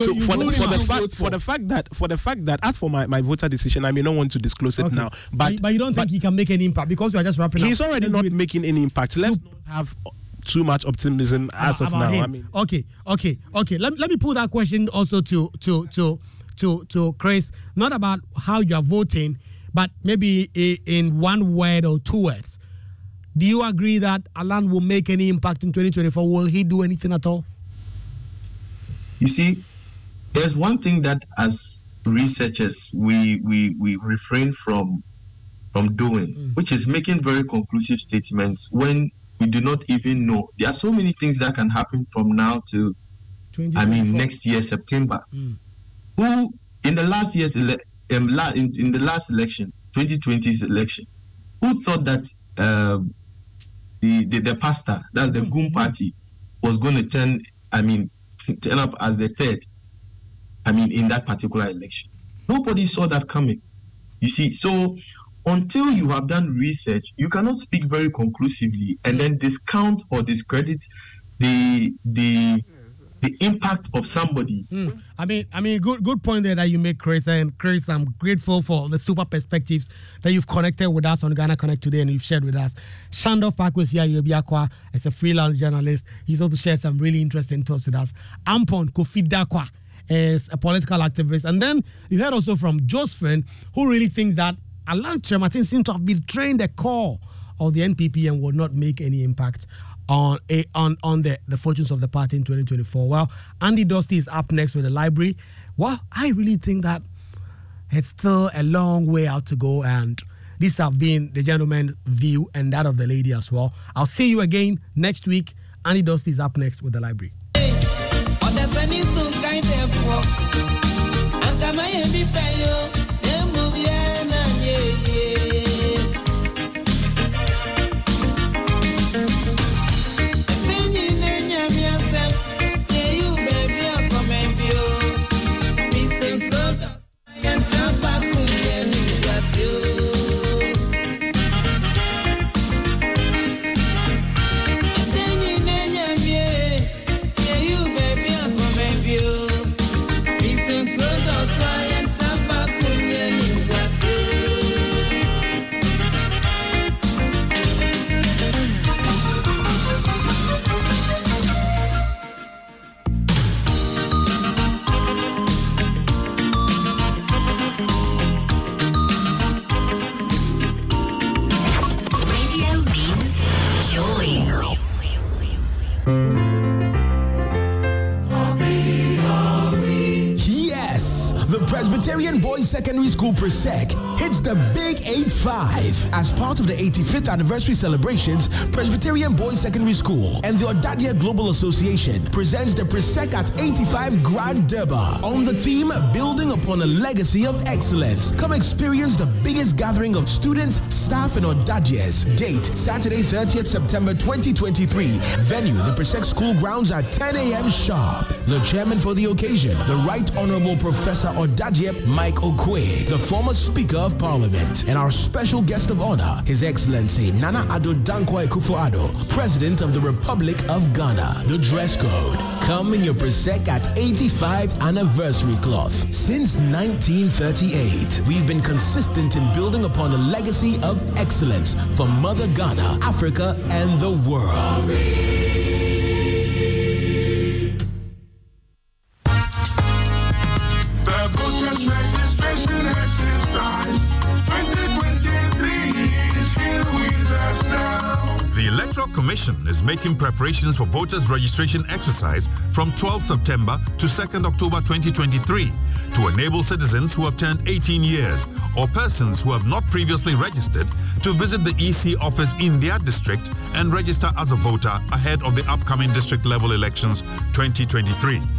So for the, for the fact for for. the fact that for the fact that as for my, my voter decision, I may not want to disclose it Okay. now. But but you don't think he can make any impact because you are just wrapping he's up. already Let's not making any impact. Let's So- not have too much optimism as of now. him. I mean, okay, okay, okay. Let, let me put that question also to to to to to Chris. Not about how you are voting, but maybe in one word or two words. Do you agree that Alan will make any impact in 2024? Will he do anything at all? You see, there's one thing that as researchers we we, we refrain from from doing, which is making very conclusive statements when we do not even know. There are so many things that can happen from now to, I mean next year September. Mm. Who in the last year's ele- um, la- in, in the last election, 2020's election, who thought that um, the, the the pastor, that's the Goon party, was going to turn, I mean, turn up as the third, I mean, in that particular election. Nobody saw that coming. You see, so until you have done research, you cannot speak very conclusively and then discount or discredit the the the impact of somebody. Hmm. I mean, I mean, good good point there that you make, Chris. And Chris, I'm grateful for the super perspectives that you've connected with us on Ghana Connect today and you've shared with us. Shandoff Parkwes here, Yobiakwa, as a freelance journalist. He's also shared some really interesting thoughts with us. Ampon Kofi Dakwa is a political activist. And then you heard also from Josephine, who really thinks that Alan Kyerematen seems to have betrayed the core of the NPP and will not make any impact on a, on on the, the fortunes of the party in 2024. Well, Andy Dusty is up next with the library. Well, I really think that it's still a long way out to go, and these have been the gentleman's view and that of the lady as well. I'll see you again next week. Andy Dusty is up next with the library. ọ̀dẹ̀sẹ̀ni sùn káyìndé fọ́ àǹkàmáyé School hits the big 8-5 as part of the 85th anniversary celebrations. Presbyterian Boys Secondary School and the Odadee Global Association presents the Presec at 85 Grand Durbar on the theme Building Upon a Legacy of Excellence. Come experience the biggest gathering of students, staff, and Odadees. Date Saturday, 30th September 2023. Venue the Presec School grounds at 10 a.m. sharp. The chairman for the occasion, the Right Honorable Professor Odadiep Mike Oquaye, the former Speaker of Parliament, and our special guest of honor, His Excellency Nana Addo Dankwa Akufo-Addo, President of the Republic of Ghana. The dress code: Come in your Presec at 85th anniversary cloth. Since 1938, we've been consistent in building upon a legacy of excellence for Mother Ghana, Africa, and the world. Making preparations for voters' registration exercise from 12 September to 2nd October 2023 to enable citizens who have turned 18 years or persons who have not previously registered to visit the EC office in their district and register as a voter ahead of the upcoming district level elections 2023.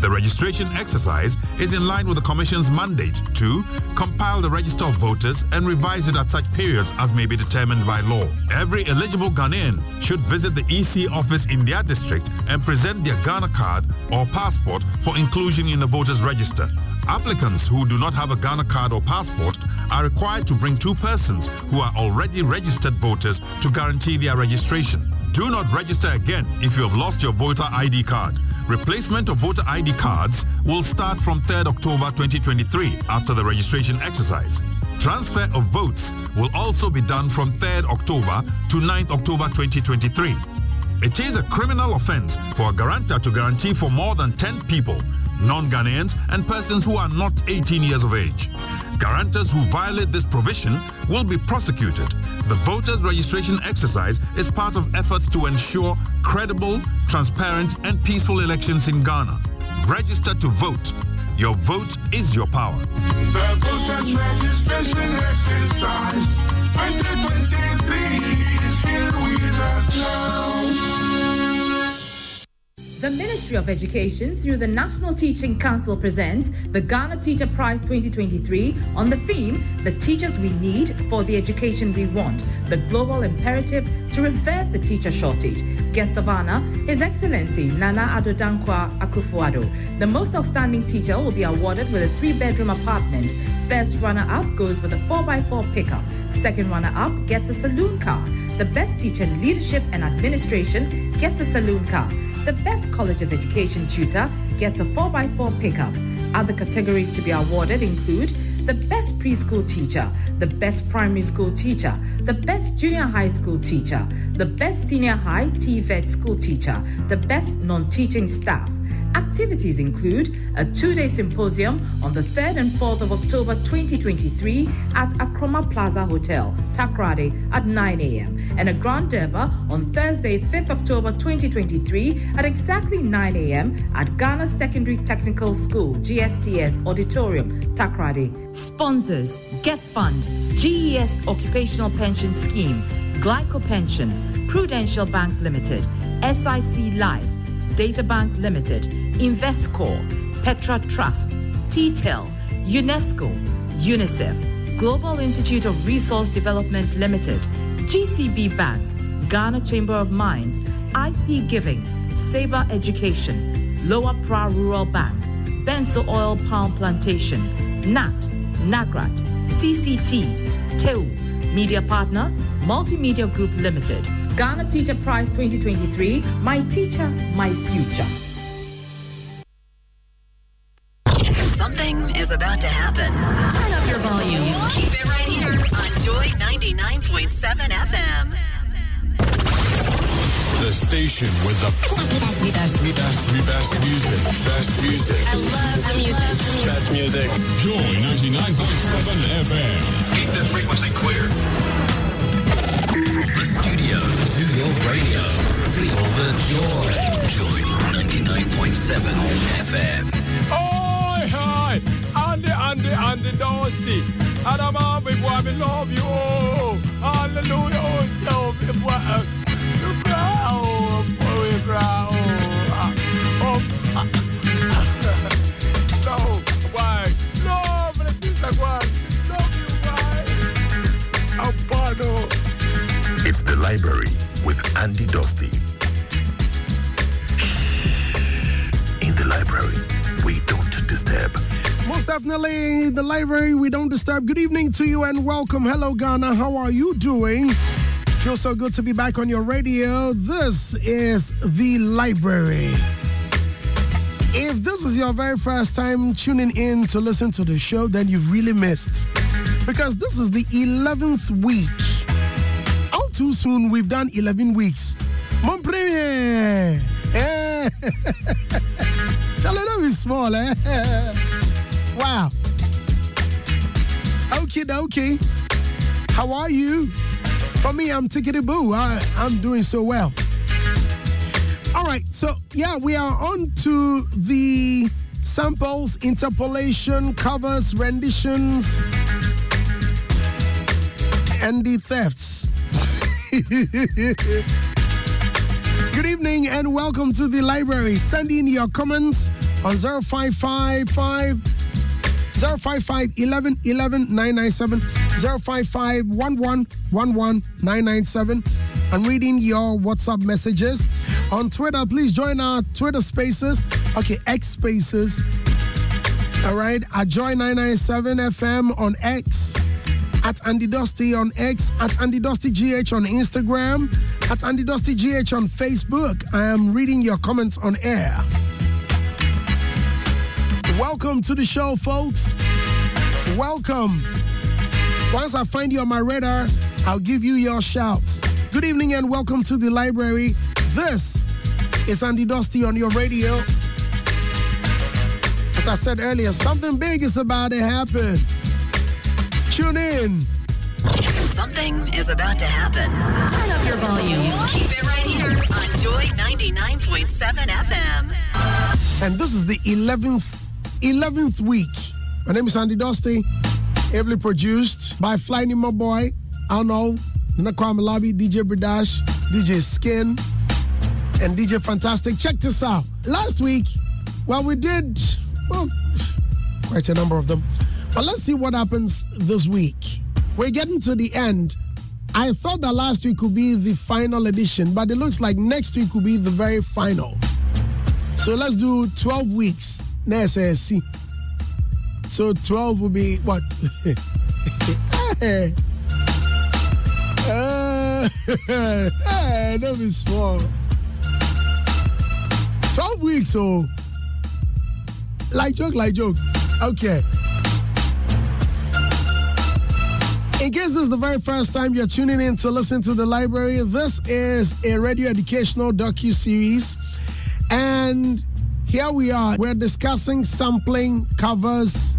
The registration exercise is in line with the Commission's mandate to compile the register of voters and revise it at such periods as may be determined by law. Every eligible Ghanaian should visit the EC office in their district and present their Ghana card or passport for inclusion in the voters register. Applicants who do not have a Ghana card or passport are required to bring two persons who are already registered voters to guarantee their registration. Do not register again if you have lost your voter ID card. Replacement of voter ID cards will start from 3rd October 2023 after the registration exercise. Transfer of votes will also be done from 3rd October to 9th October 2023. It is a criminal offense for a guarantor to guarantee for more than 10 people, non Ghanaians, and persons who are not 18 years of age. Guarantors who violate this provision will be prosecuted. The voters' registration exercise is part of efforts to ensure credible, transparent, and peaceful elections in Ghana. Register to vote. Your vote is your power. The voters registration exercise 2023 The Ministry of Education, through the National Teaching Council, presents the Ghana Teacher Prize 2023 on the theme The Teachers We Need for the Education We Want, the global imperative to reverse the teacher shortage. Guest of honor, His Excellency Nana Addo Dankwa Akufo-Addo. The most outstanding teacher will be awarded with a three bedroom apartment. First runner up goes with a 4x4 pickup. Second runner up gets a saloon car. The best teacher in leadership and administration gets a saloon car. The best College of Education tutor gets a 4x4 pickup. Other categories to be awarded include the best preschool teacher, the best primary school teacher, the best junior high school teacher, the best senior high TVET school teacher, the best non teaching staff. Activities include a two day symposium on the 3rd and 4th of October 2023 at Akroma Plaza Hotel, Takoradi at 9 a.m., and a Grand Durbar on Thursday, 5th October 2023 at exactly 9 a.m. at Ghana Secondary Technical School, GSTS Auditorium, Takoradi. Sponsors Get Fund, GES Occupational Pension Scheme, Glico Pension, Prudential Bank Limited, SIC Life. Data Bank Limited, Investcorp, Petra Trust, TTEL, UNESCO, UNICEF, Global Institute of Resource Development Limited, GCB Bank, Ghana Chamber of Mines, IC Giving, Sabre Education, Lower Pra Rural Bank, Benso Oil Palm Plantation, NAT, NAGRAT, CCT, TEU, Media Partner, Multimedia Group Limited. Ghana Teacher Prize 2023, My Teacher, My Future. Something is about to happen. Turn up your volume. Keep it right here on Joy 99.7 FM. The station with the best, best, best, best music. Best music. I love the music. Best music. Joy 99.7 FM. Keep this frequency clear. From the studio to your radio, feel the joy. Joy 99.7 FM. Oi, hi! Andy, Andy, Andy Dusty. And I'm on big boy, we love you. Oh, hallelujah. Oh, tell me. You. Oh, oh, you. Oh, ah, oh. ah. You, why? I'm It's the library with Andy Dusty. In the library, we don't disturb. Most definitely, the library, we don't disturb. Good evening to you and welcome. Hello, Ghana. How are you doing? Feels so good to be back on your radio. This is the library. If this is your very first time tuning in to listen to the show, then you've really missed. Because this is the 11th week. How too soon we've done 11 weeks. Mon premier! Eh. Charlie, don't be small, eh? Wow. Okay, okay. How are you? For me, I'm tickety boo. I'm doing so well. All right, so yeah, we are on to the samples, interpolation, covers, renditions, and the thefts. Good evening and welcome to the library. Send in your comments on 0555 055 11 11 997 055 11 11 997. I'm reading your WhatsApp messages. On Twitter, please join our Twitter spaces. Okay, X spaces. All right, at Joy 997 FM on X, at Andy Dusty on X, at Andy Dusty GH on Instagram, at Andy Dusty GH on Facebook. I am reading your comments on air. Welcome to the show, folks. Welcome. Once I find you on my radar, I'll give you your shouts. Good evening and welcome to the library. This is Andy Dusty on your radio. As I said earlier, something big is about to happen. Tune in. Something is about to happen. Turn up your volume. Keep it right here on Joy 99.7 FM. And this is the 11th 11th week. My name is Andy Dusty, ably produced by Fly Nemo Boy, Arnold, Nana Kwame Labi, DJ Bradash, DJ Skin, and DJ Fantastic. Check this out. Last week, well, we did, well, quite a number of them. But let's see what happens this week. We're getting to the end. I thought that last week would be the final edition, but it looks like next week will be the very final. So let's do 12 weeks. See. So 12 will be what? hey. Uh, hey, don't be small. 12 weeks, so. Like joke, like joke. Okay. In case this is the very first time you're tuning in to listen to the library, this is a radio educational docu series, and here we are. We're discussing sampling, covers,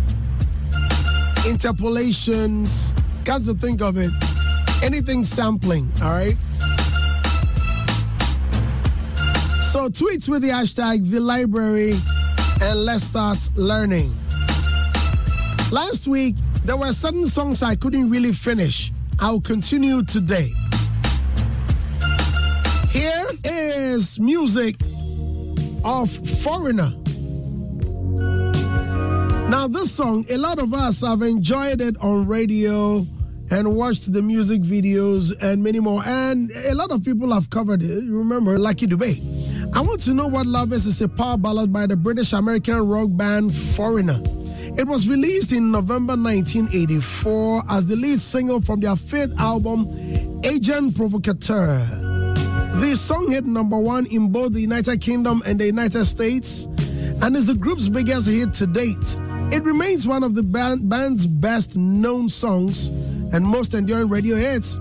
interpolations. Come to think of it, anything sampling. All right. So tweets with the hashtag the library, and let's start learning. Last week, there were certain songs I couldn't really finish. I'll continue today. Here is music of Foreigner. Now, this song, a lot of us have enjoyed it on radio and watched the music videos and many more. And a lot of people have covered it. Remember, Lucky Dubé. I want to know what love is. It's a power ballad by the British American rock band Foreigner. It was released in November 1984 as the lead single from their fifth album, Agent Provocateur. The song hit number one in both the United Kingdom and the United States and is the group's biggest hit to date. It remains one of the band, band's best known songs and most enduring radio hits,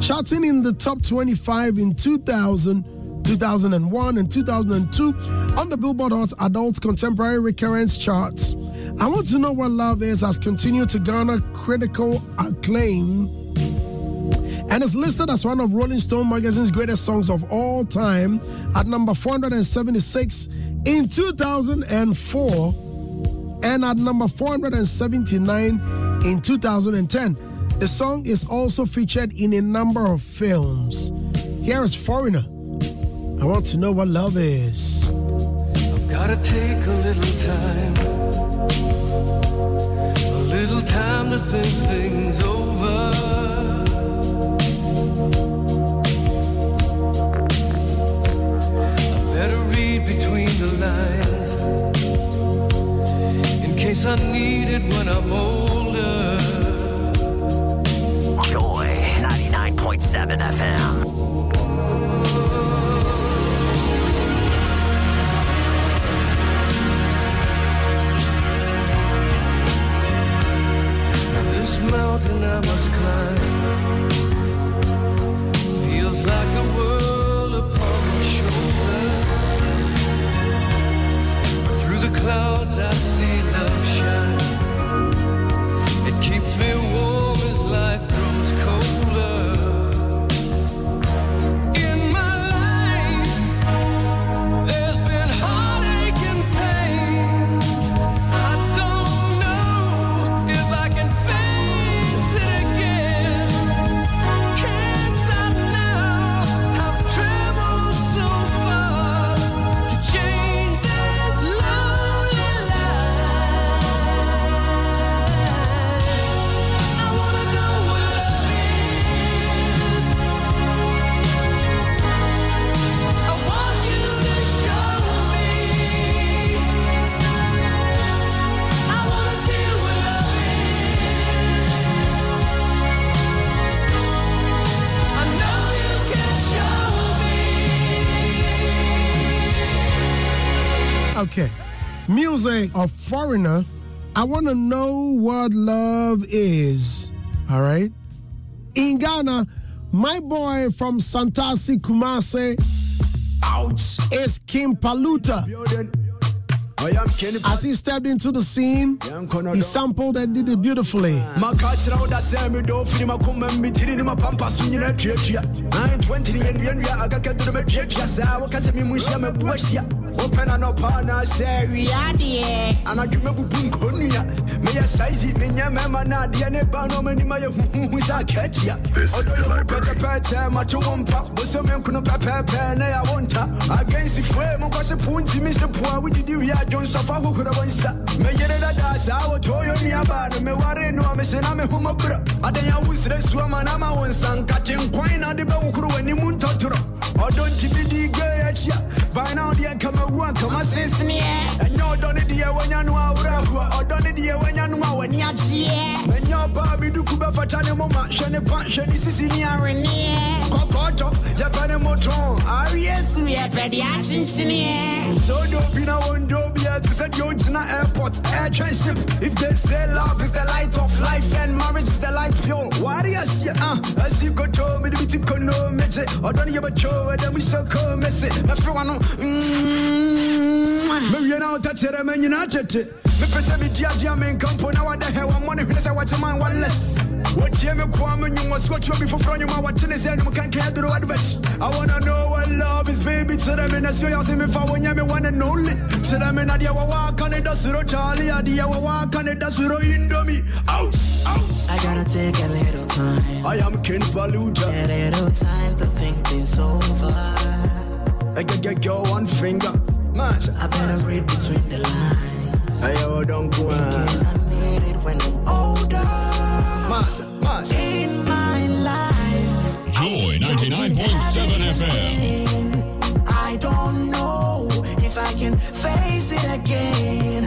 charting in the top 25 in 2000, 2001, and 2002 on the Billboard Hot Adult Contemporary Recurrence charts. I Want to Know What Love Is has continued to garner critical acclaim and is listed as one of Rolling Stone magazine's greatest songs of all time at number 476 in 2004 and at number 479 in 2010. The song is also featured in a number of films. Here is Foreigner. I want to know what love is. I've gotta take a little time, a little time to think things over. Between the lines in case I need it when I'm older. Joy 99.7 FM. Now this mountain I must climb clouds I see love Okay. music of Foreigner, I want to know what love is. All right. In Ghana, my boy from Santasi Kumase Ouch. is Kim Paluta. As he stepped into the scene, he sampled and did it beautifully. Makakyerɛ wo da sɛ medɔɔfiri makoma metiri ne mapampa so nyina tuatua 920 ne yɛnnuanua agakadoro matuatua saa woka sɛ memu hyia mabu ahyia wopɛ na nɔpaa na sɛ wiadeɛ anadwo mɛbubu nkɔnnua meyɛ saisi menyɛ mɛma no adeɛ ne ba no ɔmanim ayɛ huhuhu sɛ akatua ɔdɔ yɛ pɛkyɛpɛkyɛ mato wo mpa bosome nkono pɛpɛɛpɛ na yɛwo nta agansifoe mu kɔse po ntimi se po a wodidi wie adwo nsɔfa hohorɛ wɔ nsa meyere dadaa saa wɔtɔɔ yɛ nuabaa no meware no a mese na mehomɔborɔ adɛn a wosrɛ sua ma na ma wo nsa nkakye nkwan na de bɛwokoro w'anim ntɔtorɔ ɔdɔ nti bi di gwe akyia ban na wodeɛ nka mawu anka masenseneɛ ɛnyɛ ɔdɔ ne deɛ wanya no a worɛ ahoa ɔdɔ ne deɛ wanya no a w'ani agyeɛ mɛnyɛ ɔbaa me duku bɛfata ne moma hwɛ ne pa hwɛ ne sisi ne aweneɛ kɔkɔɔtɔ yɛpɛ ne motɔn areɛ su yɛpɛ de akyenkyeneɛ sɛ wode obi na wɔndɔ obiɛ te sɛ airport airtrain ship if they say love is the light of life and marriage is the light pure. Ware ahyɛ uh, asi kɔtɔ mede bi ti kono megye ɔdɔ ne yɛbɛtwo ɛda mu hyɛkɔ mese mɛfrɛ wa no mewie na wotakyerɛ ma nyinaa tete. Mepɛ sɛ mediagyea menka mpo na wada hɛ wammɔ ne hwene sɛ wakye man wales. Wɔtie me koa me nwom wɔ so wɔtuo bi foforɔ nwom a wɔte ne sɛ anum kanka adoro advert. I wanna know what love is baby. Kyerɛ me na suo yɛ ɔse mefa wɔnyɛ me one and only kyerɛ me na deɛ wɔwɔ aka ne da soro Charlie adeɛ wɔwɔ aka ne da soro Indomie ouch! Ouch! I gotta take a little time. I am Ken Paluta A little time to think things over. I get get girl one finger Mash I better read between the lines. Hey yo don't go In case I need it when I'm older. Mash mash In my life. Joy 99.7 FM. I don't know if I can face it again.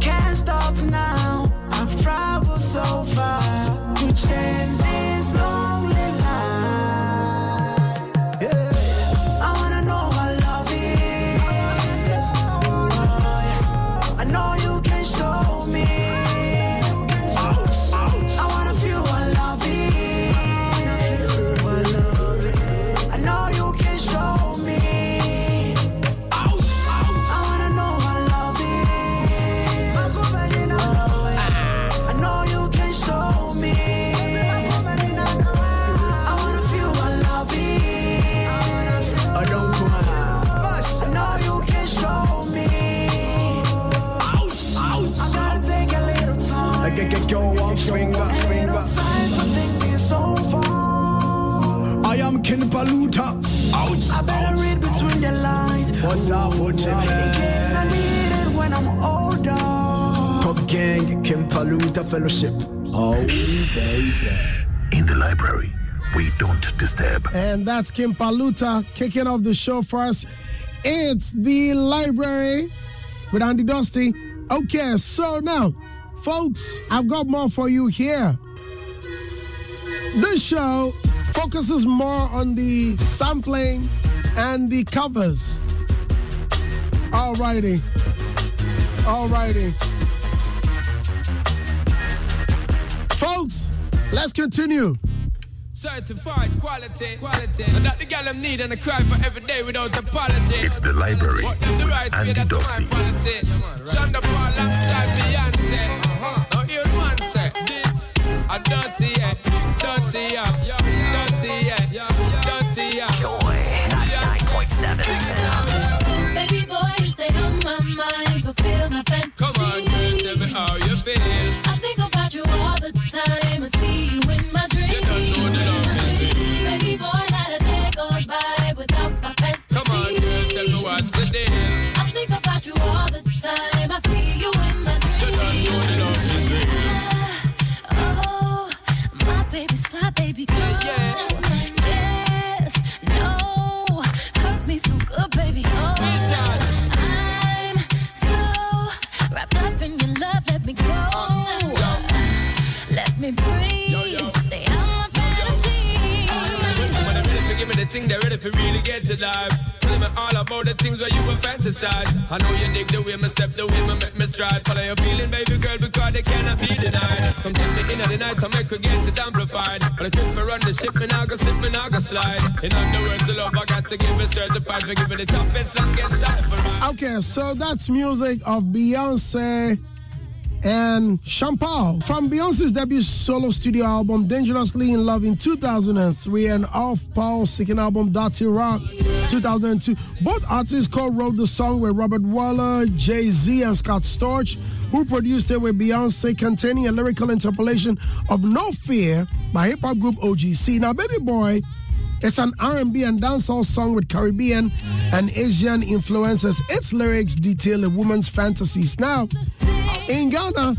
Can't stop now. I've traveled so far am Ken Paluta ouch I better read between the lines. What's up, what's In case I need it when I'm older. Top Gang, Kim Paluta Fellowship. Oh, baby. In the library, we don't disturb. And that's Kim Paluta kicking off the show for us. It's the library with Andy Dusty. Okay, so now, folks, I've got more for you here. This show focuses more on the sampling and the covers. Alrighty. Alrighty. Folks, let's continue. Certified quality, quality. And that the gal them need and I cry for every day without apology. It's the library What the with right way, Andy that's Dusty. my policy. Shonda Paul alongside Beyonce. Uh-huh. Now hear one say, this a dirty yeah, dirty yeah, for really get to life. Tell me all about the things where you were fantasize. I know you dig the way me step, the way me make me stride. Follow your feeling, baby girl, because they cannot be denied. Come to me in the night, I make her get it amplified. But I quit for run the ship, me now go slip, me now go slide. In other words, the love I got to give is certified for giving the toughest, longest time for ride. Okay, so that's music of Beyonce and Sean Paul from Beyonce's debut solo studio album Dangerously in Love in 2003 and off Paul's second album Dutty Rock 2002. Both artists co-wrote the song with Robert Waller, Jay-Z and Scott Storch, who produced it with Beyonce containing a lyrical interpolation of No Fear by hip-hop group OGC. Now Baby Boy it's an R&B and dancehall song with Caribbean and Asian influences. Its lyrics detail a woman's fantasies. Now, in Ghana,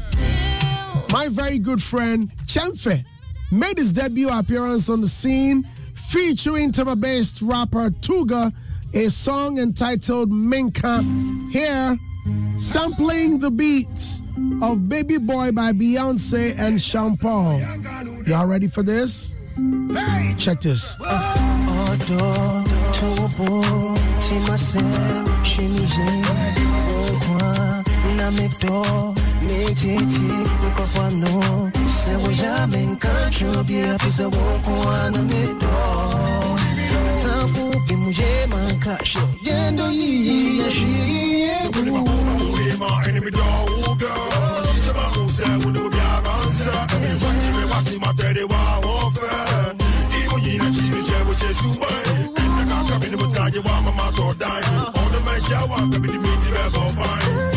my very good friend Chemfe made his debut appearance on the scene featuring Tema-based rapper Tuga, a song entitled Minka. Here, sampling the beats of Baby Boy by Beyonce and Sean Paul. Y'all ready for this? Check this. Odo, Sewoja, Menkancho, Biafisa, Wokwa, Namedo. Tafu, Bimuje, Mankasho, Yendo, Yi, Yashi, This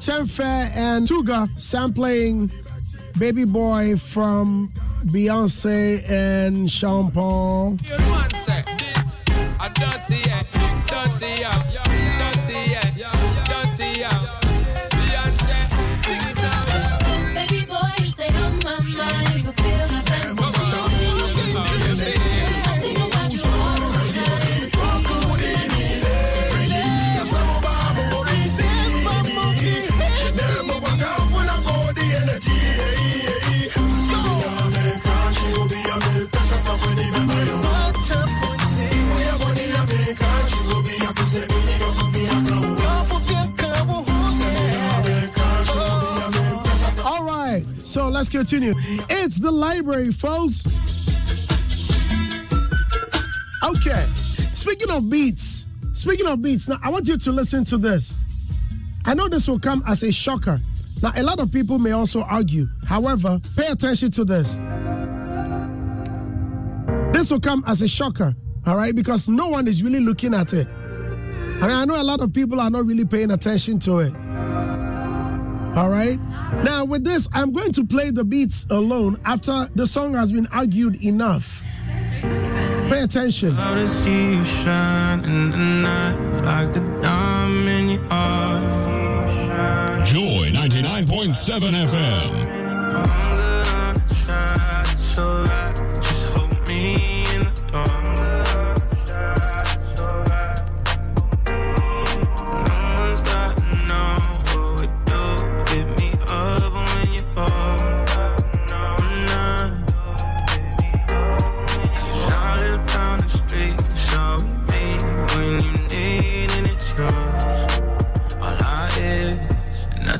Chemfe and Tuga sampling Baby Boy from Beyonce and Sean Paul. Let's continue. It's the library, folks. Okay, speaking of beats, speaking of beats, now I want you to listen to this. I know this will come as a shocker. Now, a lot of people may also argue. However, pay attention to this. This will come as a shocker, all right, because no one is really looking at it. I mean, I know a lot of people are not really paying attention to it. All right. Now, with this, I'm going to play the beats alone after the song has been argued enough. Pay attention. How to see you shine in the night like the diamond you are. Joy 99.7 FM.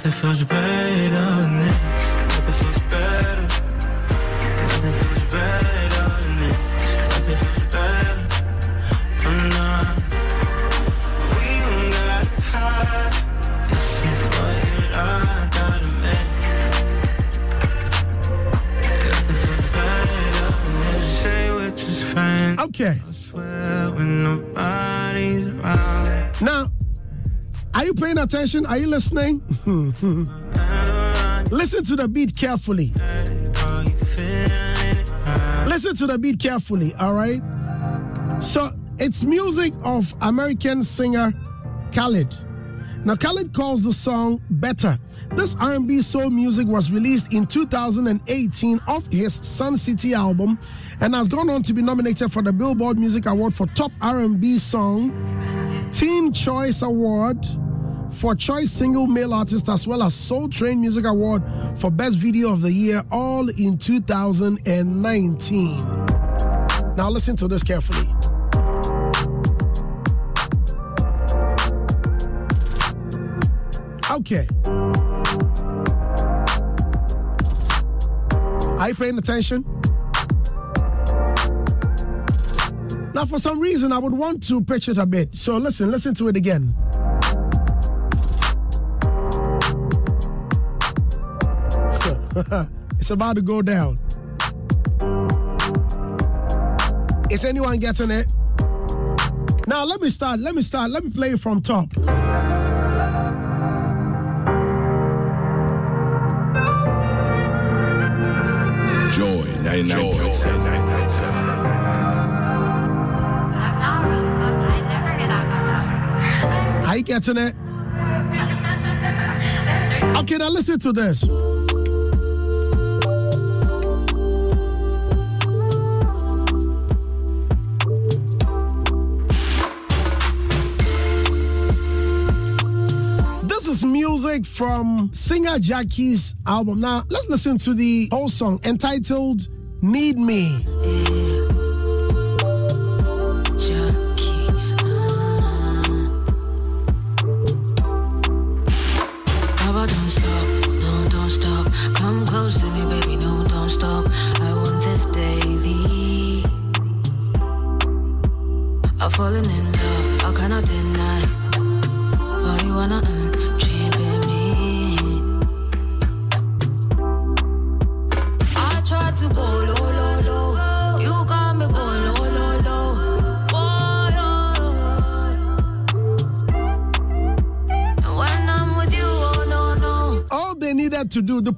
Nothing feels better than this. Nothing feels better. Nothing feels better than this. Nothing feels better. I'm not. We don't got hide. This is what you like out of me. Nothing feels better than this. Say we're just friends. Okay. I swear when nobody's around. Now, are you paying attention? Are you listening? Listen to the beat carefully. Listen to the beat carefully, all right? So it's music of American singer Khalid. Now Khalid calls the song Better. This R&B soul music was released in 2018 off his Sun City album and has gone on to be nominated for the Billboard Music Award for Top R&B Song, Teen Choice Award for Choice Single Male Artist, as well as Soul Train Music Award for Best Video of the Year, all in 2019. Now listen to this carefully. Okay. Are you paying attention? Now, for some reason, I would want to pitch it a bit. So listen, listen to it again. it's about to go down. Is anyone getting it? Now let me start. Let me start. Let me play it from top. Joy 99.7. Are you getting it? Okay, now listen to this. Is music from singer Jackie's album. Now, let's listen to the whole song entitled Need Me.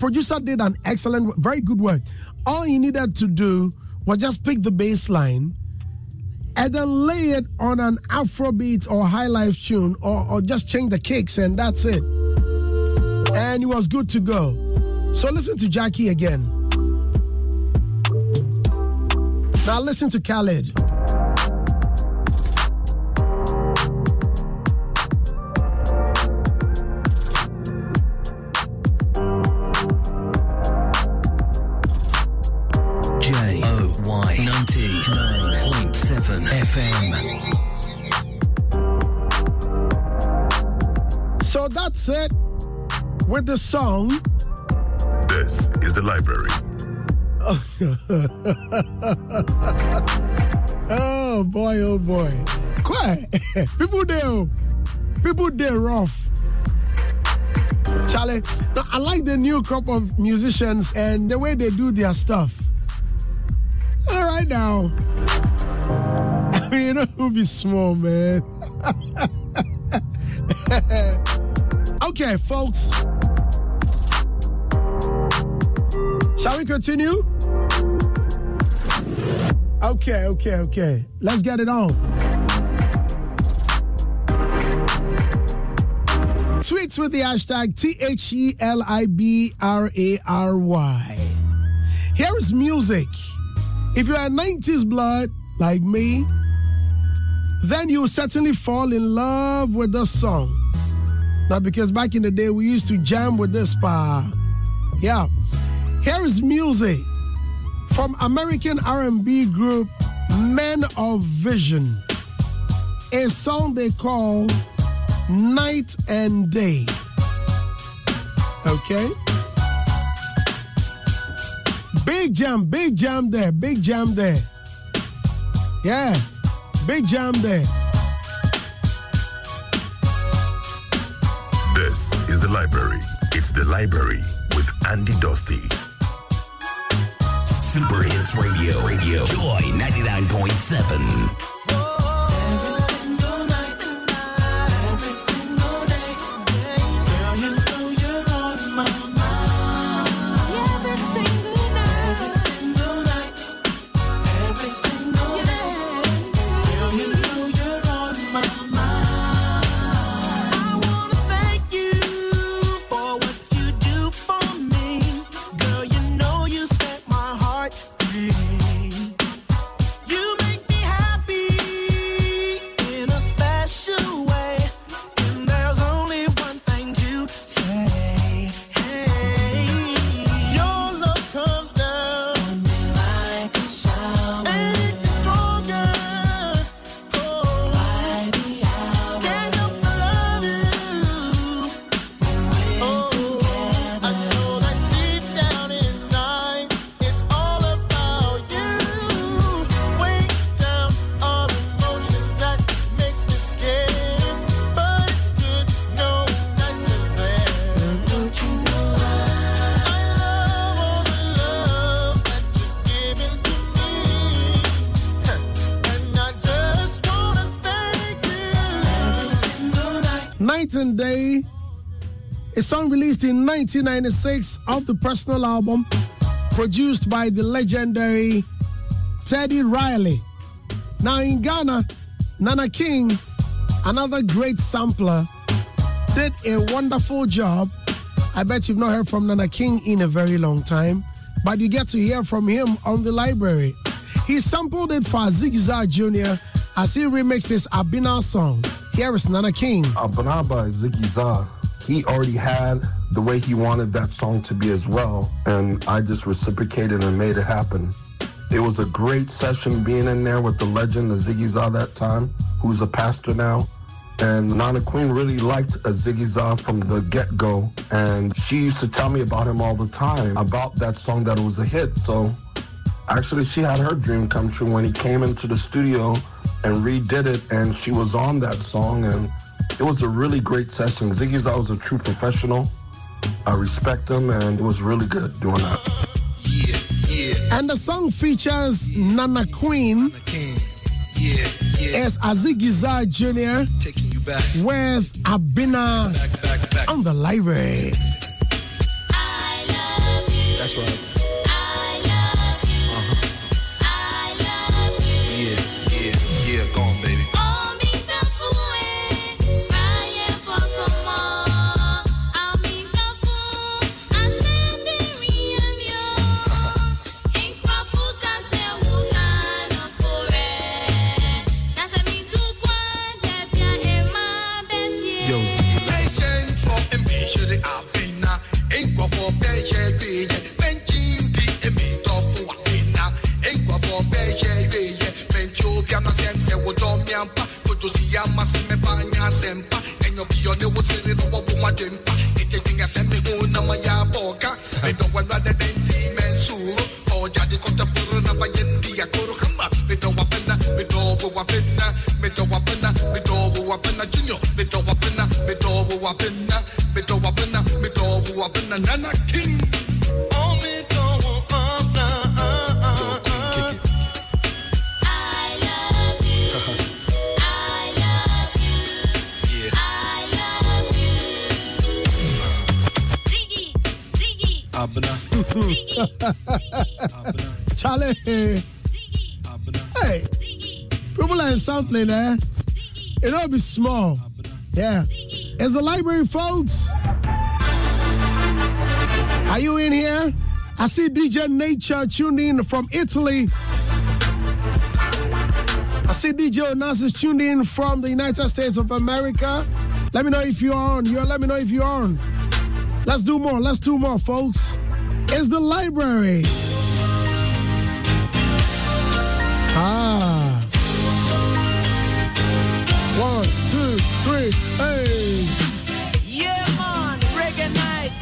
Producer did an excellent, very good work. All he needed to do was just pick the bass line and then lay it on an Afrobeat or high life tune or, or just change the kicks and that's it. And it was good to go. So listen to Jackie again. Now listen to Khalid. The song. This is the library. oh boy, oh boy. Quiet. People there. Oh. People there rough. Charlie, now, I like the new crop of musicians and the way they do their stuff. All right now. I mean, you know who be small, man. okay, folks. Shall we continue? Okay, okay, okay. Let's get it on. Tweets with the hashtag T H E L I B R A R Y. Here is music. If you're a 90s blood like me, then you will certainly fall in love with the song. Now, because back in the day we used to jam with this pa. Yeah. Here is music from American R&B group Men of Vision. A song they call Night and Day. Okay? Big jam, big jam there, big jam there. Yeah, big jam there. This is the library. It's the library with Andy Dusty. Super Hits Radio. Radio. Joy 99.7. song released in 1996 off the personal album produced by the legendary Teddy Riley. Now in Ghana, Nana King, another great sampler, did a wonderful job. I bet you've not heard from Nana King in a very long time, but you get to hear from him on the library. He sampled it for Ziggy Zag Jr. as he remixed his Abina song. Here is Nana King. Abana by Ziggy Zag. He already had the way he wanted that song to be as well, and I just reciprocated and made it happen. It was a great session being in there with the legend of Ziggy Zag that time, who's a pastor now. And Nana Queen really liked uh, Ziggy Zag from the get-go, and she used to tell me about him all the time, about that song that was a hit. So actually, she had her dream come true when he came into the studio and redid it, and she was on that song, and it was a really great session. Ziggy Zag was a true professional. I respect him, and it was really good doing that. And the song features Nana Queen as Aziggy Zag Jr. with Abina on the library. There. It'll be small. Yeah. It's the library, folks. Are you in here? I see DJ Nature tuned in from Italy. I see DJ Onassis tuned in from the United States of America. Let me know if you're on. You let me know if you're on. Let's do more. Let's do more, folks. It's the library. Ah. Hey. Yeah, man, reggae night.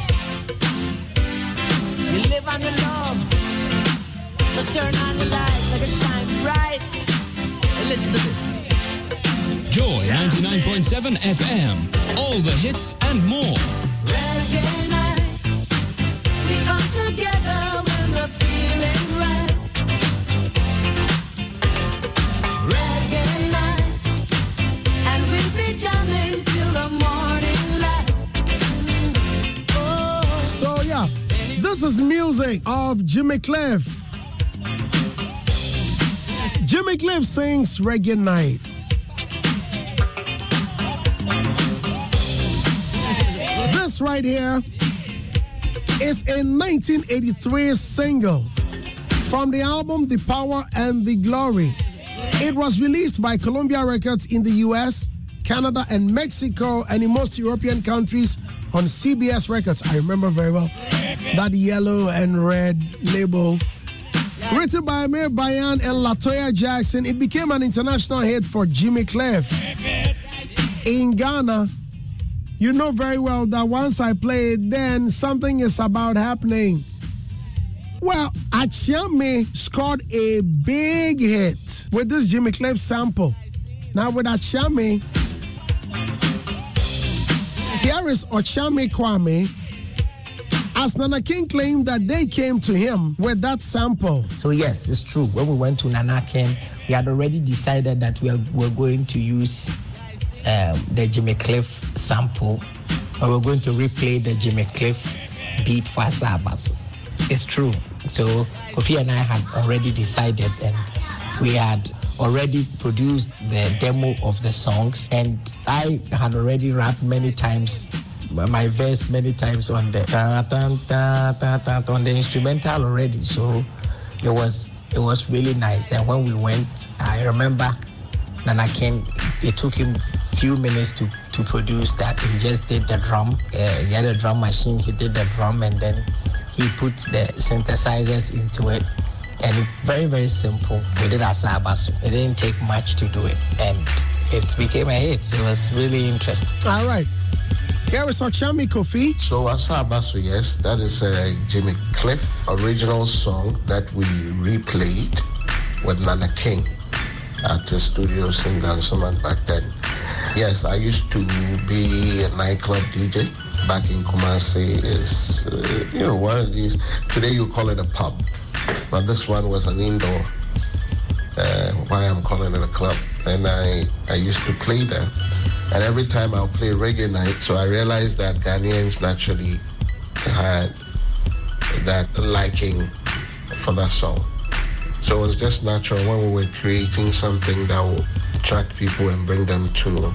You live on the love. So turn on the light, let it shine bright. And listen to this. Joy 99.7 FM. All the hits and more. This is music of Jimmy Cliff. Jimmy Cliff sings Reggae Night. This right here is a 1983 single from the album The Power and the Glory. It was released by Columbia Records in the US, Canada, and Mexico, and in most European countries on CBS Records. I remember very well that yellow and red label. Written by Amir Bayyan and La Toya Jackson, it became an international hit for Jimmy Cliff. In Ghana, you know very well that once I play it, then something is about happening. Well, Akyeame scored a big hit with this Jimmy Cliff sample. Now with Akyeame, here is Okyeame Kwame. As Nana King claimed that they came to him with that sample. So yes, it's true. When we went to Nana King, we had already decided that we are, were going to use um, the Jimmy Cliff sample, but we're going to replay the Jimmy Cliff beat for Asabaso. It's true. So Kofi and I had already decided, and we had already produced the demo of the songs, and I had already rapped many times my verse many times on the on the instrumental already. So it was it was really nice. And when we went, I remember Nana King. It took him few minutes to to produce that. He just did the drum. Uh, he had a drum machine. He did the drum, and then he put the synthesizers into it. And it, very very simple. We did Asabaso. It didn't take much to do it, and it became a hit. It was really interesting. All right. Here is Kofi. So Asabaso, yes, that is a Jimmy Cliff original song that we replayed with Nana King at the studios in Gansuman back then. Yes, I used to be a nightclub DJ back in Kumasi. Is uh, you know one of these today you call it a pub, but this one was an indoor. Uh, why I'm calling it a club, and I I used to play there. And every time I'll play reggae night, so I realized that Ghanaians naturally had that liking for that song. So it was just natural when we were creating something that will attract people and bring them to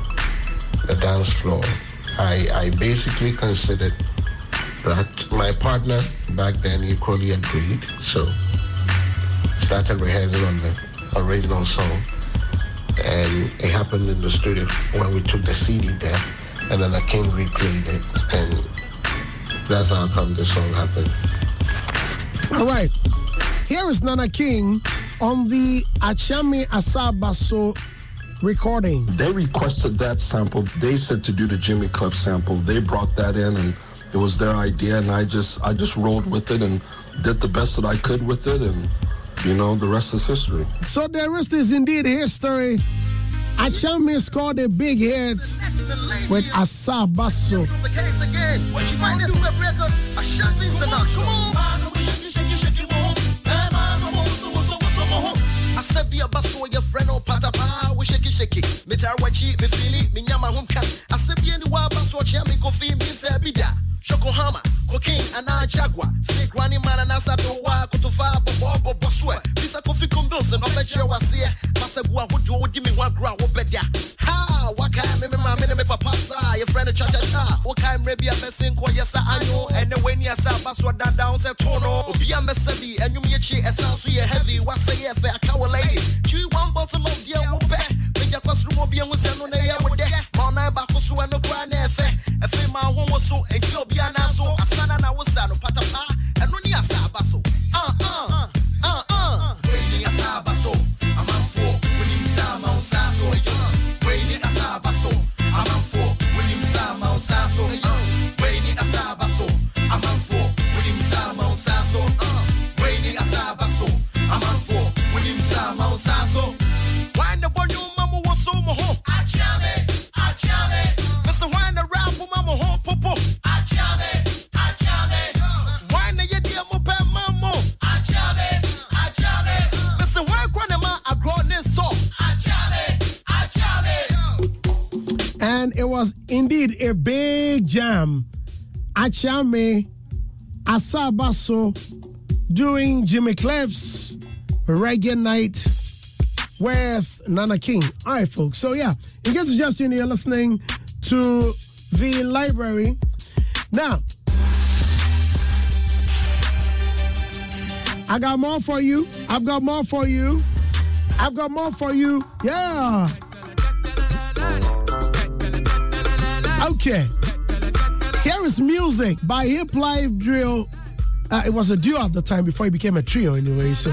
the dance floor. I, I basically considered that my partner back then equally agreed. So started rehearsing on the original song and it happened in the studio when we took the CD there, and then the King replayed it, and that's how come the song happened. All right. Here is Nana King on the Akyeame Asabaso recording. They requested that sample. They said to do the Jimmy Cliff sample. They brought that in, and it was their idea, and I just I just rolled with it and did the best that I could with it, and you know the rest is history. So the rest is indeed history. Akyeame scored a big hit with Asabaso. The case again. What you might do with? A shot. I said be a basso your friend or patapa we shake it shake it. Me tar wachi me feel it me nyama hum kan. I said be any wa basso chia me go feel me say be da. Yokohama, cocaine and jaguar. Snake running man and asa to wa kutufa bobo bobo sweat. Bisa kofi kumbills and ope chia was here. Masa bua who do give me one ground what bedia. Ha, waka me me mama me papa sa your friend cha cha cha. Waka me be a person ko yesa anyo and the when yasa basso da down say tono. Obi a mesabi and you me chi essence so you heavy. What say if I cow lady. Chew one bottle of dear wo be. Me ya kwasru mo bi enwu se no na ya wo de. Ma na ba ko kwa ma ho wo so en ki obi ana so asana na wo sa no patapa. Eno ni asa abaso. Uh indeed a big jam. Akyeame Asabaso during Jimmy Cliff's reggae night with Nana King. All right, folks. So, yeah, in case you're just tuning in, you're listening to the library. Now, I got more for you. I've got more for you. I've got more for you. Yeah. Okay. Here is music by Hip Life Drill. Uh, it was a duo at the time before it became a trio, anyway. So,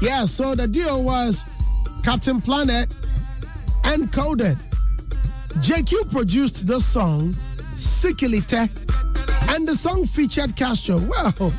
yeah, so the duo was Captain Planet and Coded. JQ produced the song, Sikilite, and the song featured Castro. Well,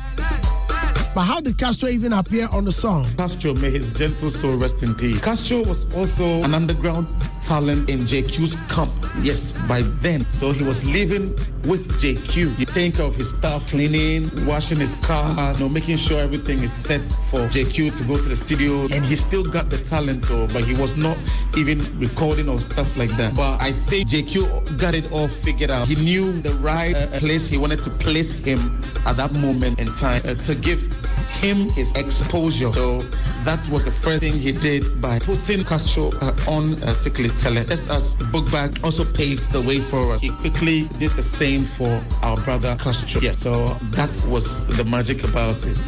but how did Castro even appear on the song? Castro, may his gentle soul rest in peace. Castro was also an underground talent in JQ's camp. Yes, by then. So he was living with JQ. Take care of his stuff, cleaning, washing his car, you know, making sure everything is set for JQ to go to the studio. And he still got the talent, though, but he was not even recording or stuff like that. But I think JQ got it all figured out. He knew the right uh, place he wanted to place him at that moment in time uh, to give him his exposure. So that was the first thing he did by putting Castro uh, on uh, Sikilite. Just as Buk Bak also paved the way for us, he quickly did the same for our brother Castro. Yeah, so that was the magic about it.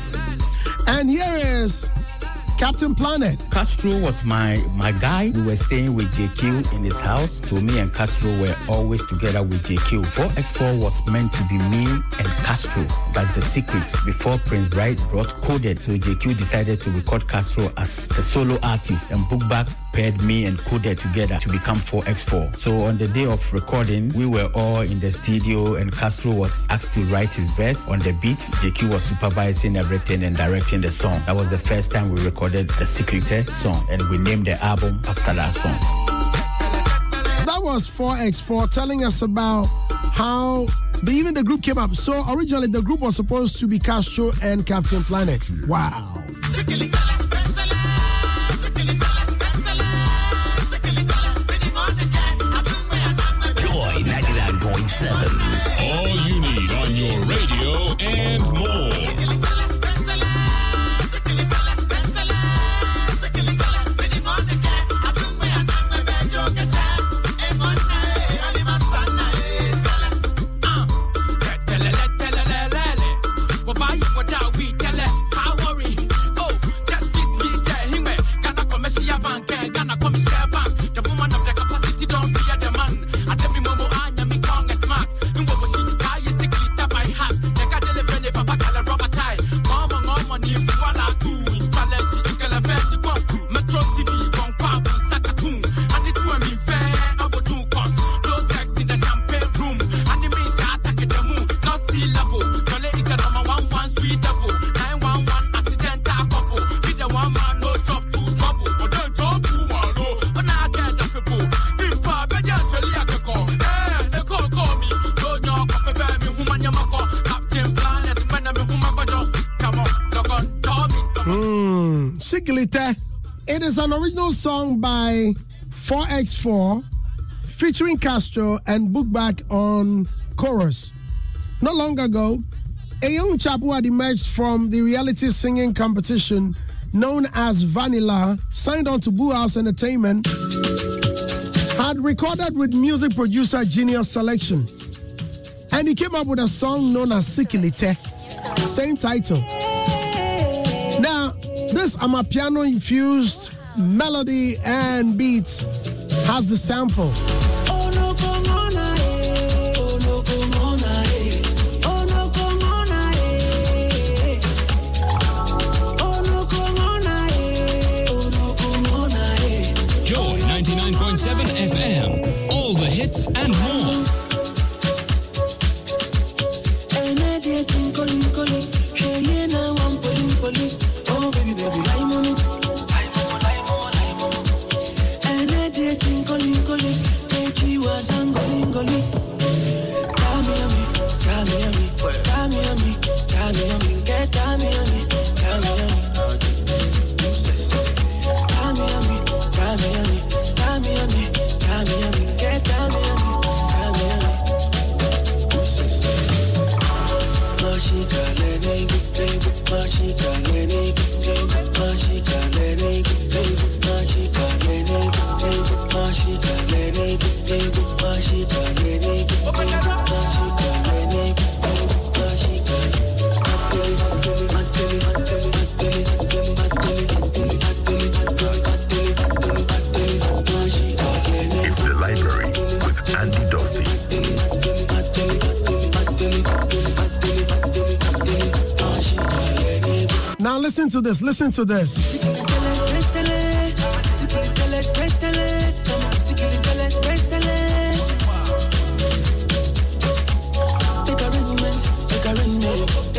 And here is Captain Planet. Castro was my my guy. We were staying with JQ in his house. To me and Castro were always together with JQ. 4x4 was meant to be me and Castro. That's the secret. Before Prince Bright brought Coded, so JQ decided to record Castro as a solo artist and Buk Bak paired me and Coded together to become 4x4. So on the day of recording, we were all in the studio and Castro was asked to write his verse on the beat. JQ was supervising everything and directing the song. That was the first time we recorded the Secret song and we named the album after that song. That was 4x4 telling us about how the, even the group came up. So originally the group was supposed to be Castro and Captain Planet. Wow. It is an original song by 4x4 featuring Castro and Buk Bak on chorus. Not long ago, a young chap who had emerged from the reality singing competition known as Vanilla signed on to Boo House Entertainment had recorded with music producer Genius Selections. And he came up with a song known as Sikilite. Same title. Now, this Amapiano infused melody and beats has the sample. Joy 99.7 FM. All the hits and more. Oh, It's to this, listen to this.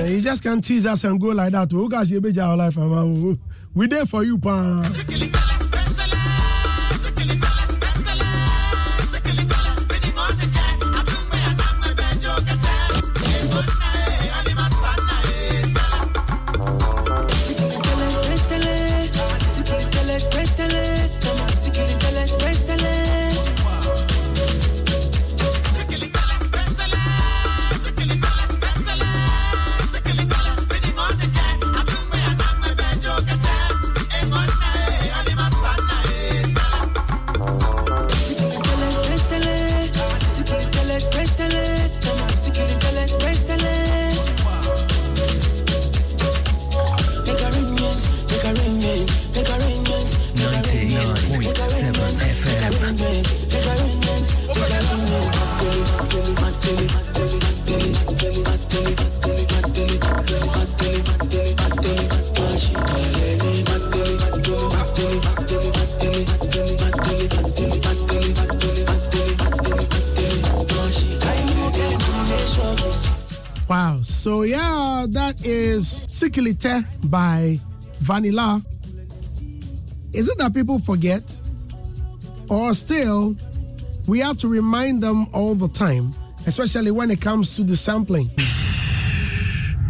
You just can't tease us and go like that. Oh. Man? We there for you, pa. Sikilite by Vanilla. Is it that people forget? Or still, we have to remind them all the time, especially when it comes to the sampling.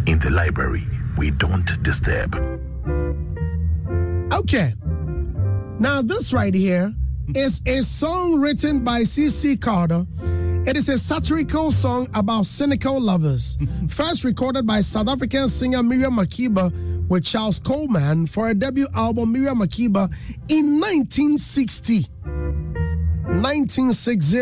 In the library, we don't disturb. Okay. Now, this right here is a song written by C.C. Carter. It is a satirical song about cynical lovers. First recorded by South African singer Miriam Makeba with Charles Coleman for a debut album, Miriam Makeba, in 1960. 1960.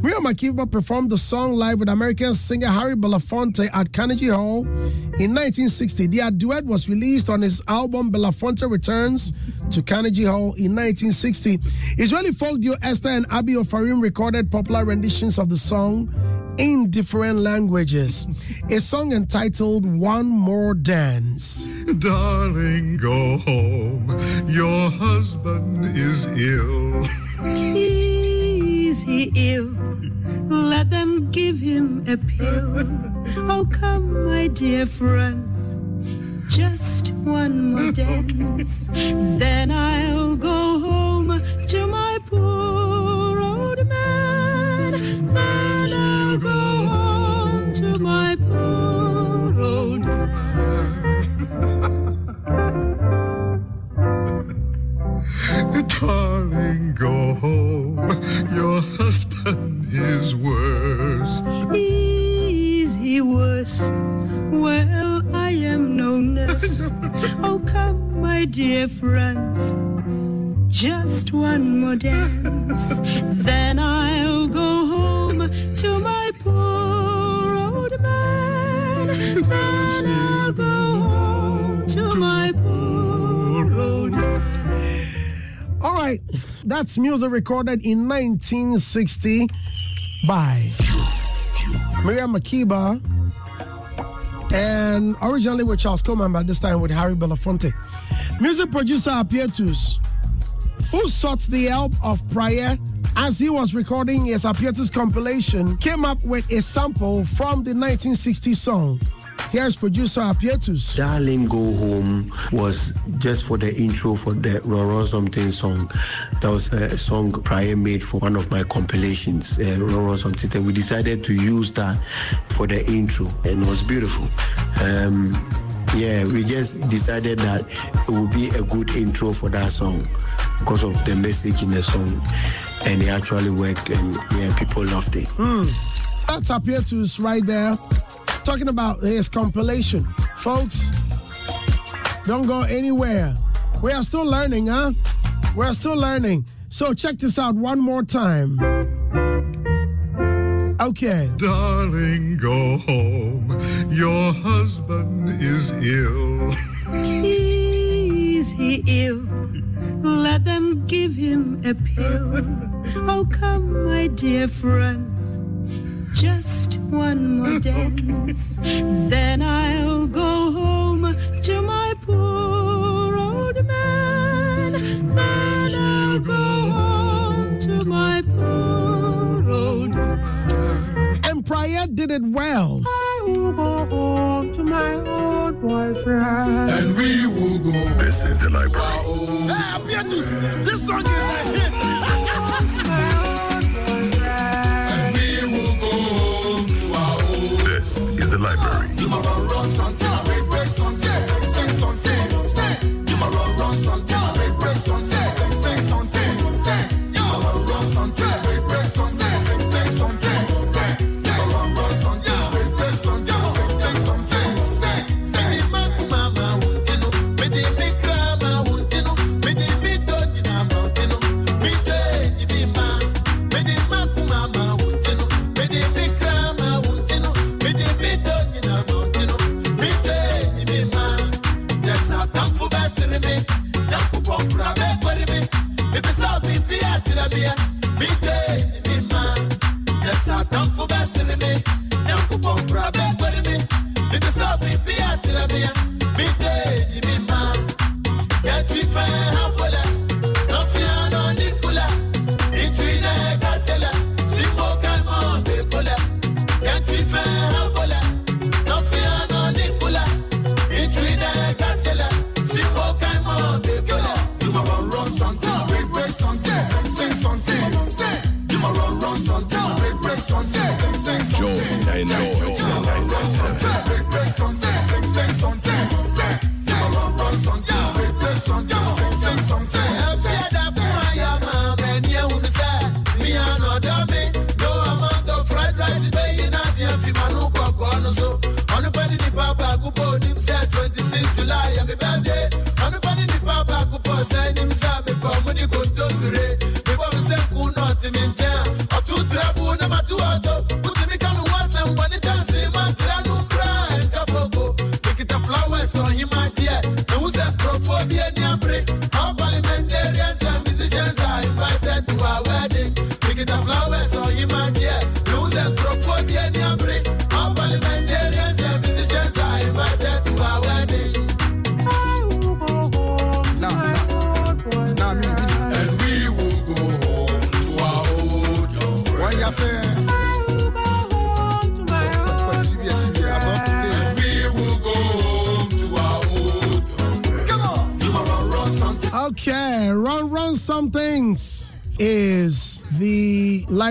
Miriam Makeba performed the song live with American singer Harry Belafonte at Carnegie Hall in 1960. Their duet was released on his album Belafonte Returns to Carnegie Hall in 1960. Israeli folk duo Esther and Abi Ofarim recorded popular renditions of the song in different languages. A song entitled One More Dance. Darling, go home. Your husband is ill. Is he ill? Let them give him a pill. Oh, come, my dear friends. Just one more dance. Then I'll go home to my poor old man. Darling, go home. Your husband is worse. Is he worse? Well, I am no nurse. Oh, come, my dear friends. Just one more dance. Then I'll go home to my poor old man. Then I'll go that's music recorded in 1960 by Miriam Makeba and originally with Charles Coleman, but this time with Harry Belafonte. Music producer Appietus, who sought the help of Praye as he was recording his Appietus compilation, came up with a sample from the 1960 song. Here's producer Appietus. Darling Go Home was just for the intro for the Roro Something song. That was a song Praye made for one of my compilations, uh, Roro Something. And we decided to use that for the intro, and it was beautiful. Um, yeah, we just decided that it would be a good intro for that song because of the message in the song, and it actually worked, and yeah, people loved it. Hmm. That's Appietus right there, talking about his compilation. Folks, don't go anywhere. We are still learning, huh? We're still learning. So check this out one more time. Okay. Darling, go home. Your husband is ill. Is he ill? Let them give him a pill. Oh, come, my dear friends. Just one more dance. Then I'll go home to my poor old man. Then I'll go home to my poor old man. And Praye did it well. I will go home to my old boyfriend. And we will go. This is the library. Ah, oh. ah, hey, Appietus, this song is a hit.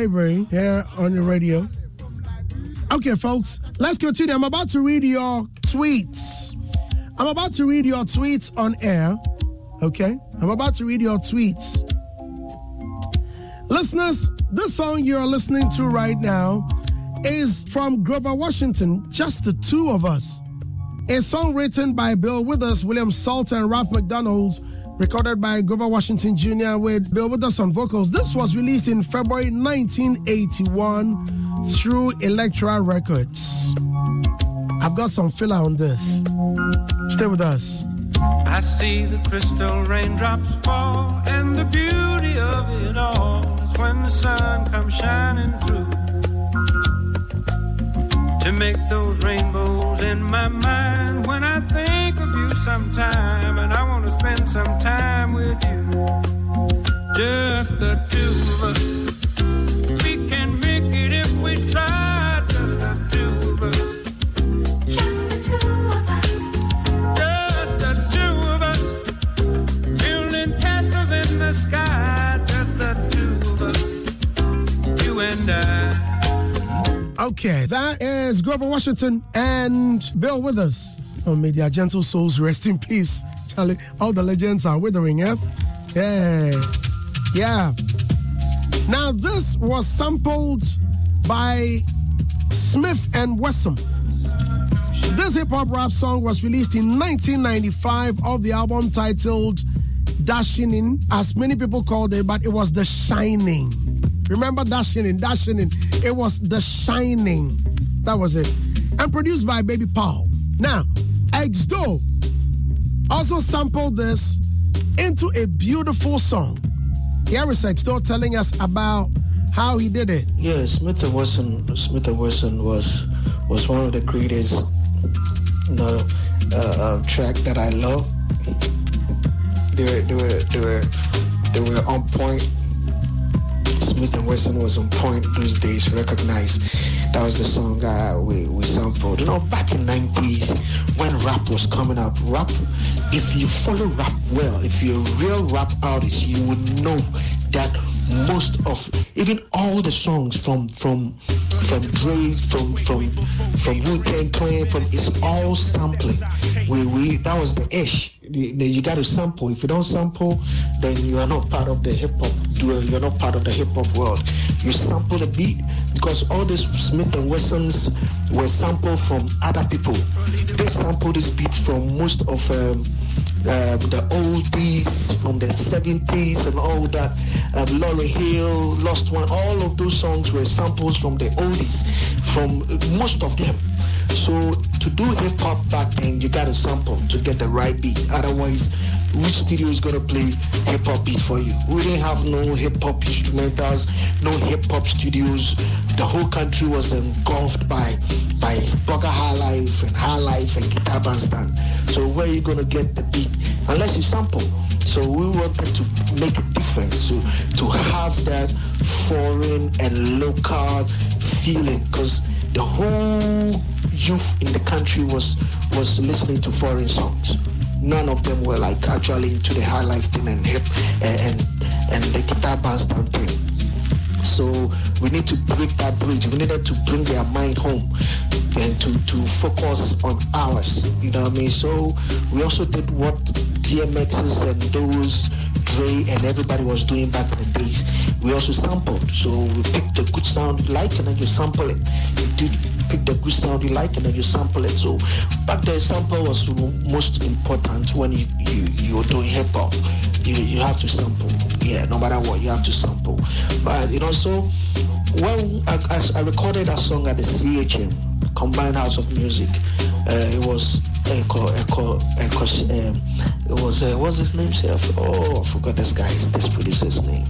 Library here on the radio. Okay, folks, let's continue. I'm about to read your tweets. I'm about to read your tweets on air. Okay, I'm about to read your tweets. Listeners, this song you're listening to right now is from Grover Washington, just the two of us. A song written by Bill Withers, William Salter, and Ralph MacDonald, recorded by Grover Washington Jr. with Bill Withers on vocals. This was released in February 1981 through Elektra Records. I've got some filler on this. Stay with us. I see the crystal raindrops fall, and the beauty of it all is when the sun comes shining through to make those rainbows in my mind when I think sometime, and I want to spend some time with you. Just the two of us. We can make it if we try. Just the two of us. Just the two of us. Just the two of us. Building castles in the sky. Just the two of us. You and I. Okay, that is Grover Washington and Bill Withers. Oh, may their gentle souls rest in peace. Charlie, all the legends are withering, yeah? Yeah. Yeah. Now, this was sampled by Smif-N-Wessun. This hip hop rap song was released in 1995 of the album titled Dashing In, as many people called it, but it was The Shining. Remember Dashing In, Dashing In. It was The Shining. That was it. And produced by Baby Paul. Now, Exdo also sampled this into a beautiful song. Here is Exdo telling us about how he did it. Yeah, Smith and Wesson. Smif-N-Wessun was was one of the greatest, you know, uh, uh, track that I love. They were they were they were they were on point. Smif-N-Wessun was on point those days. Recognize that was the song uh, we we sampled. You know, back in '90s when rap was coming up, rap. If you follow rap well, if you're a real rap artist, you would know that most of even all the songs from from from Dre, from from from Wu Tang Clan, from it's all sampling. We we that was the ish. You, got to sample. If you don't sample, then you are not part of the hip hop. You're not part of the hip hop world. You sample the beat because all these Smif-N-Wessuns were sampled from other people. They sampled this beat from most of. Um, um, the oldies from the 70s and all that. Um, Lauryn Hill, Lost One, all of those songs were samples from the oldies, from most of them. So to do hip hop back then, you got to sample to get the right beat. Otherwise, which studio is gonna play hip hop beat for you? We didn't have no hip hop instrumentals, no hip hop studios. The whole country was engulfed by by Burger High Life and High Life and Guitar Bandstand. So where are you gonna get the beat unless you sample? So we wanted to make a difference, to to have that foreign and local feeling, because the whole youth in the country was was listening to foreign songs. None of them were like actually into the high life thing and hip eh, and and the guitar bandstand thing. So we need to break that bridge. We needed to bring their mind home and to, to focus on ours. You know what I mean? So we also did what DMXs and those Dre and everybody was doing back in the days. We also sampled. So we picked a good sound like and then you sample it. You did pick the good sound you like and then you sample it. So back then sample was most important when you, you, you're doing hip hop. You, you have to sample. Yeah, no matter what, you have to sample. But you know, so when I, I, I recorded a song at the CHM, Combined House of Music, uh, it was Echo, Echo, Echo, um, it was, uh, what's his name, self? Oh, I forgot this guy's, this producer's name.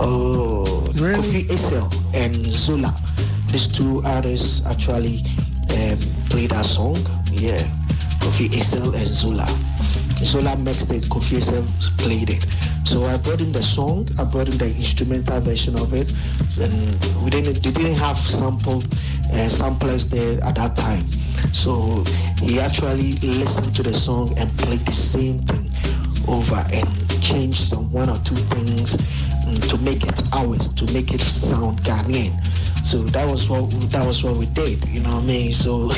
Oh, Kofi Isel and Zola. These two artists actually um, played that song. Yeah, Kofi Isel and Zola. Zola mixed it, Kofi Isel played it. So I brought in the song, I brought in the instrumental version of it, and we didn't, they didn't have sample uh, samplers there at that time. So he actually listened to the song and played the same thing over and change some one or two things mm, to make it ours, to make it sound Ghanaian. So that was what that was what we did, you know what I mean? So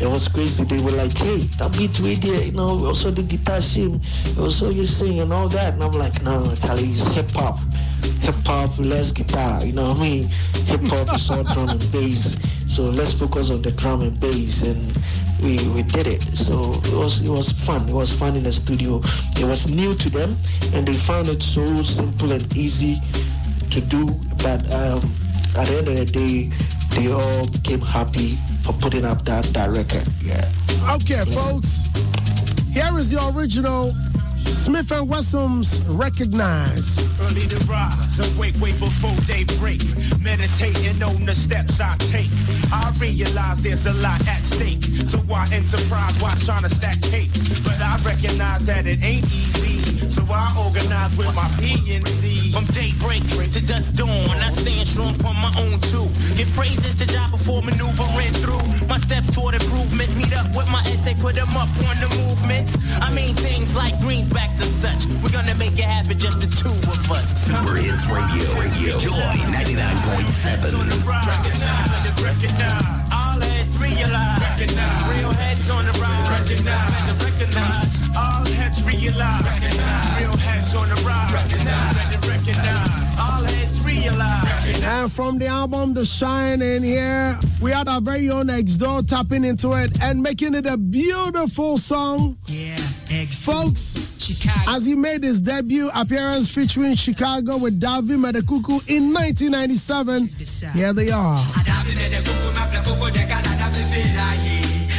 it was crazy. They were like, "Hey, that beat we did, you know, also the guitar shim, also you sing and all that." And I'm like, "No, Charlie, it's hip hop, hip hop, less guitar, you know what I mean? Hip hop is all drum and bass, so let's focus on the drum and bass." And we, we did it. So it was it was fun. It was fun in the studio. It was new to them, and they found it so simple and easy to do. But um, at the end of the day, they all came happy for putting up that, that record. Yeah. Okay, folks. Here is the original Smif-N-Wessun's Recognize. Early to rise and wake way before they break. Meditating on the steps I take. I realize there's a lot at stake. So I enterprise while trying to stack cakes. But I recognize that it ain't easy. So I organize with my PNC. From daybreak to dusk dawn, I stand strong on my own too. Get phrases to job before maneuvering through. My steps toward improvements. Meet up with my essay, put them up on the movements. I mean things like greensbacks and such. We're gonna make it happen, just the two of us. Super Hits Radio, Radio, Joy 99.7. Recognize. All heads realize. Recognize. Real heads on the rise. Recognize. Recognize. All heads realize. Real heads on the rise. Recognize. Recognize. And from the album The Shine in here, we had our very own X Door tapping into it and making it a beautiful song. Yeah, Folks, as he made his debut appearance featuring Chicago with Davi Medekuku in 1997, here they are.